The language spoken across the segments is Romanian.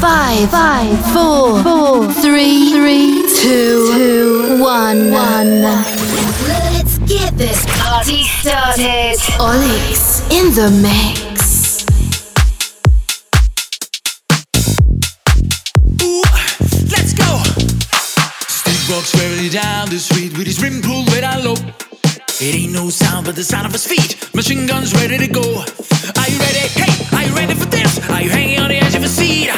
Five, five, four, four, three, three, two, two, one, one. Let's get this party started. Ollie's in the mix. Ooh, let's go. Steve walks merrily down the street with his rim pulled way down low. It ain't no sound but the sound of his feet. Machine guns ready to go. Are you ready? Hey, are you ready for this? Are you hanging on the edge of a seat?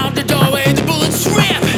Out the doorway, the bullets rip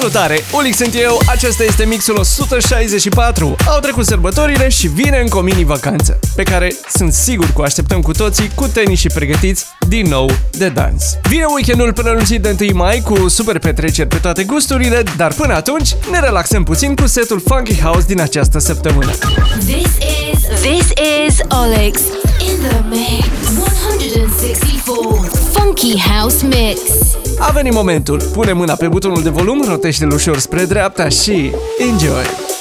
Salutare! Ulic sunt eu, acesta este mixul 164. Au trecut sărbătorile și vine încă o mini-vacanță, pe care sunt sigur că o așteptăm cu toții cu tenis și pregătiți din nou de dans. Vine weekendul prelungit de 1 mai cu super petreceri pe toate gusturile, dar până atunci ne relaxăm puțin cu setul Funky House din această săptămână. This is This is Olix in the mix 164. Funky House Mix. A venit momentul. Pune mâna pe butonul de volum, rotește-l ușor spre dreapta și enjoy!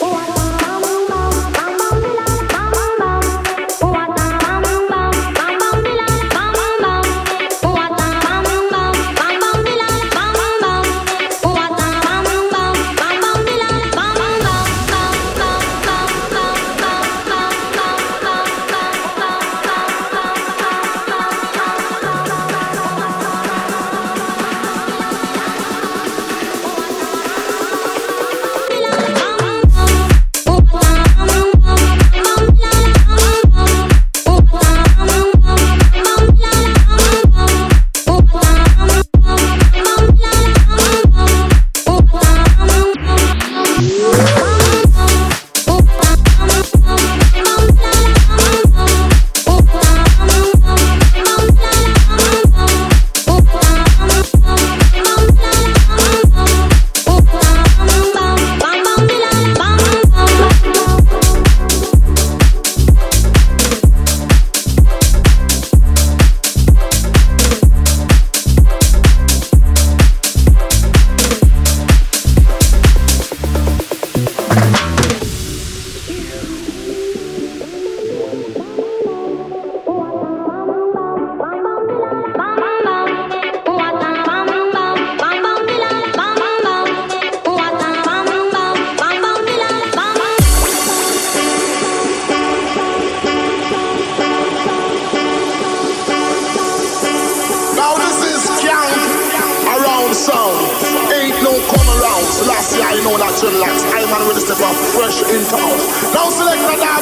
Up fresh in town. Now select the dab.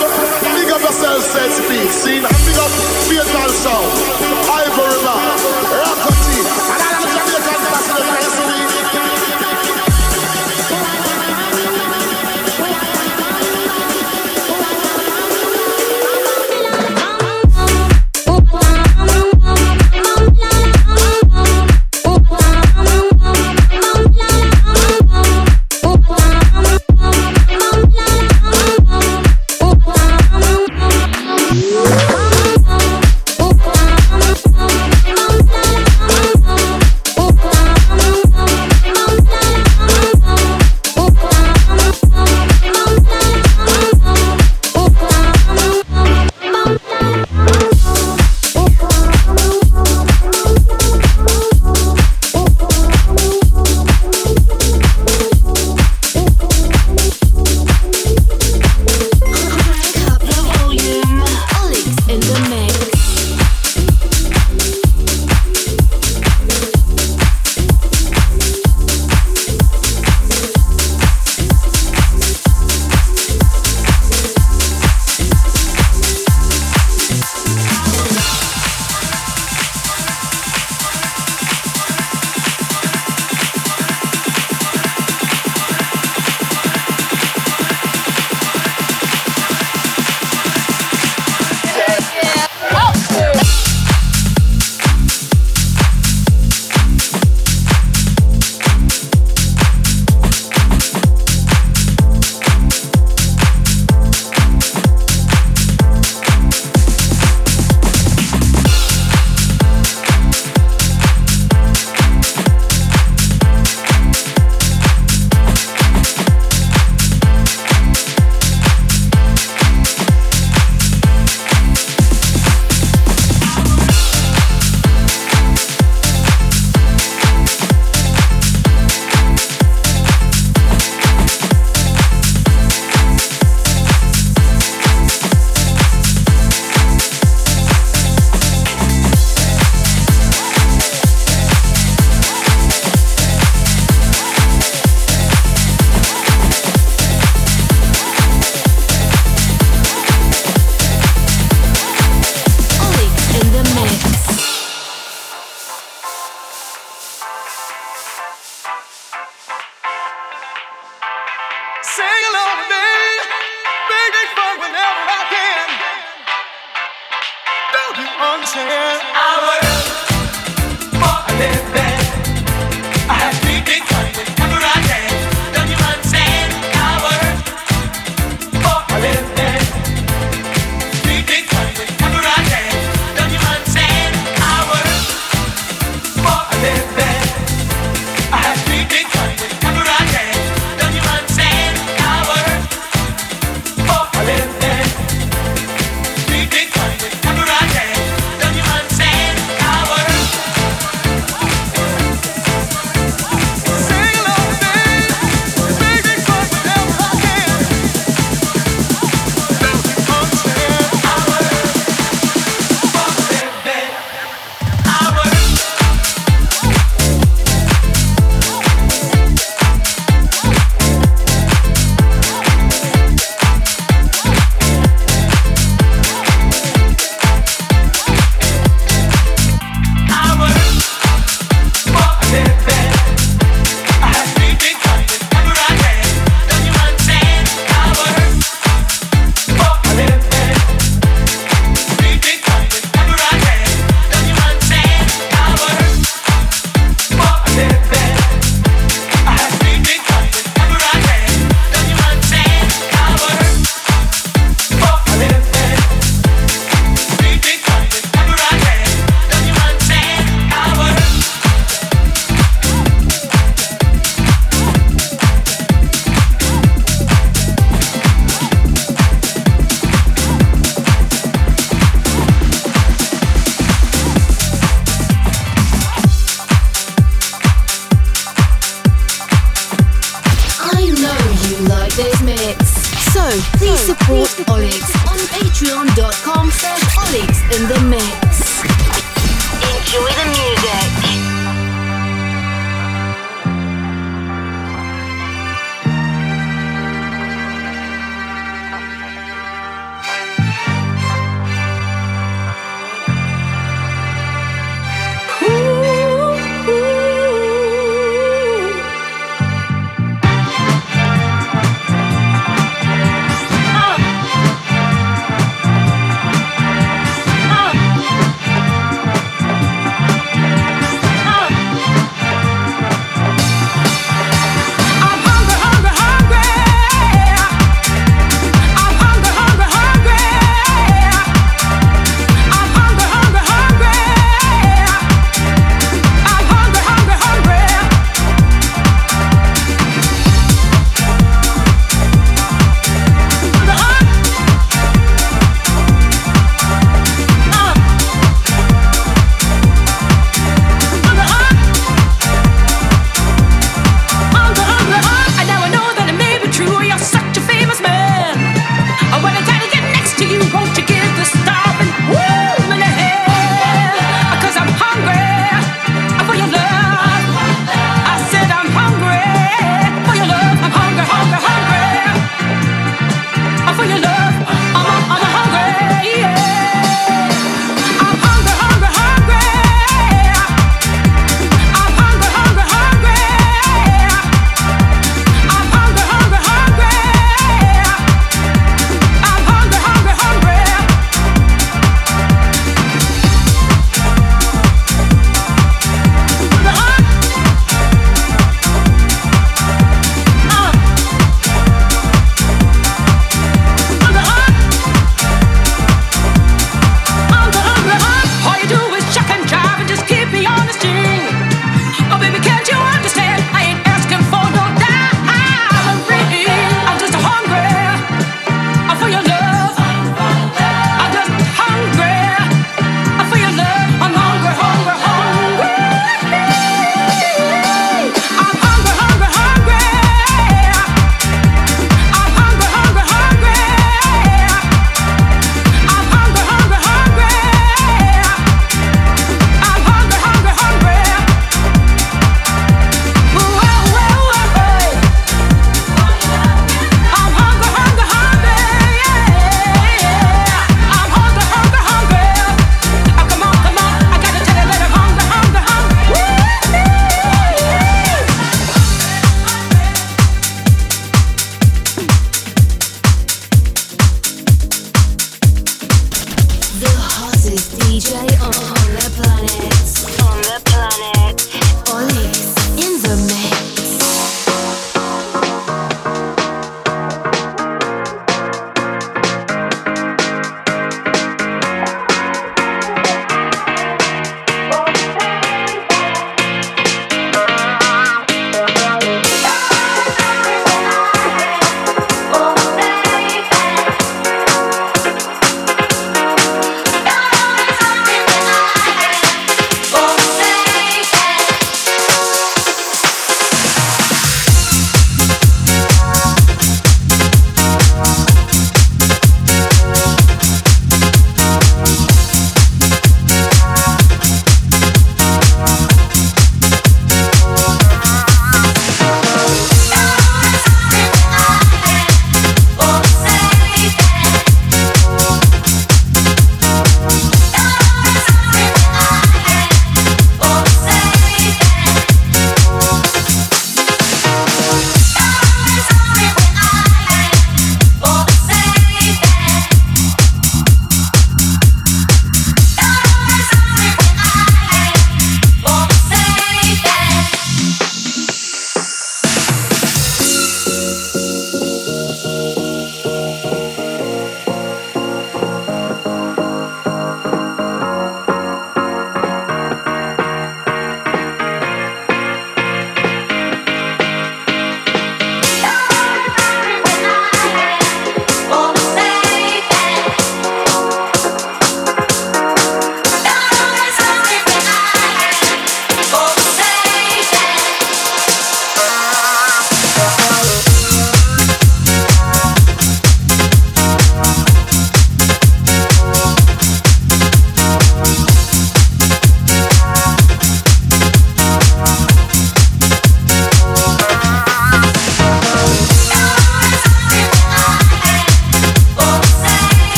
Big up yourself, set speed. Scene and big up fatal sound. Ivory man, Rockety.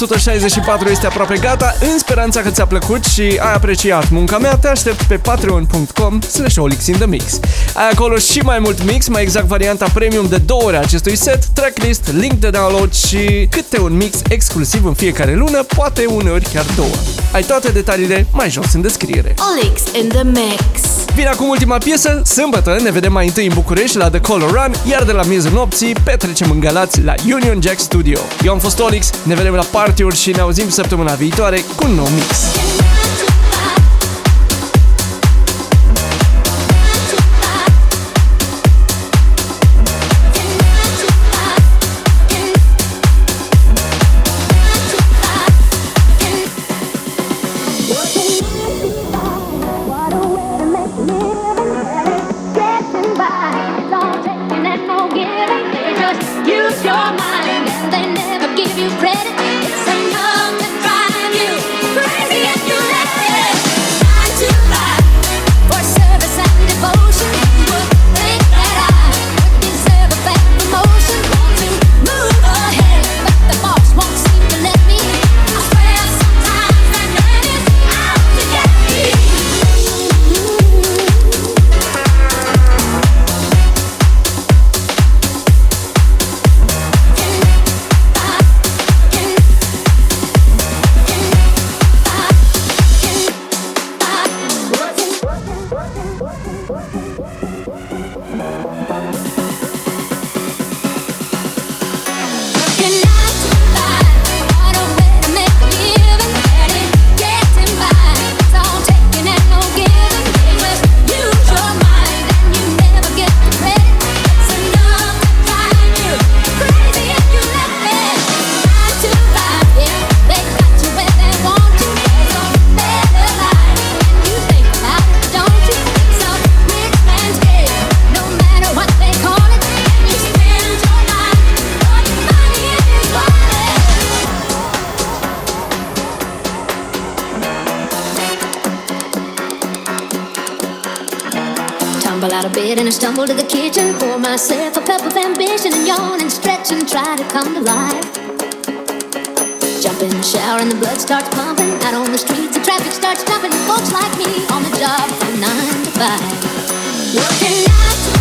164 este aproape gata, în speranța că ți-a plăcut și ai apreciat munca mea, te aștept pe patreon.com slash mix. Ai acolo și mai mult mix, mai exact varianta premium de două ore acestui set, tracklist, link de download și câte un mix exclusiv în fiecare lună, poate uneori chiar două. Ai toate detaliile mai jos în descriere. Olix in the mix. Vine acum ultima piesă, sâmbătă ne vedem mai întâi în București la The Color Run, iar de la miezul nopții petrecem în Galați la Union Jack Studio. Eu am fost Olix, ne vedem la party-uri și ne auzim săptămâna viitoare cu un nou mix. come alive. Jump in the shower and the blood starts pumping. Out on the streets, the traffic starts jumping. Folks like me on the job from nine to five. Working out.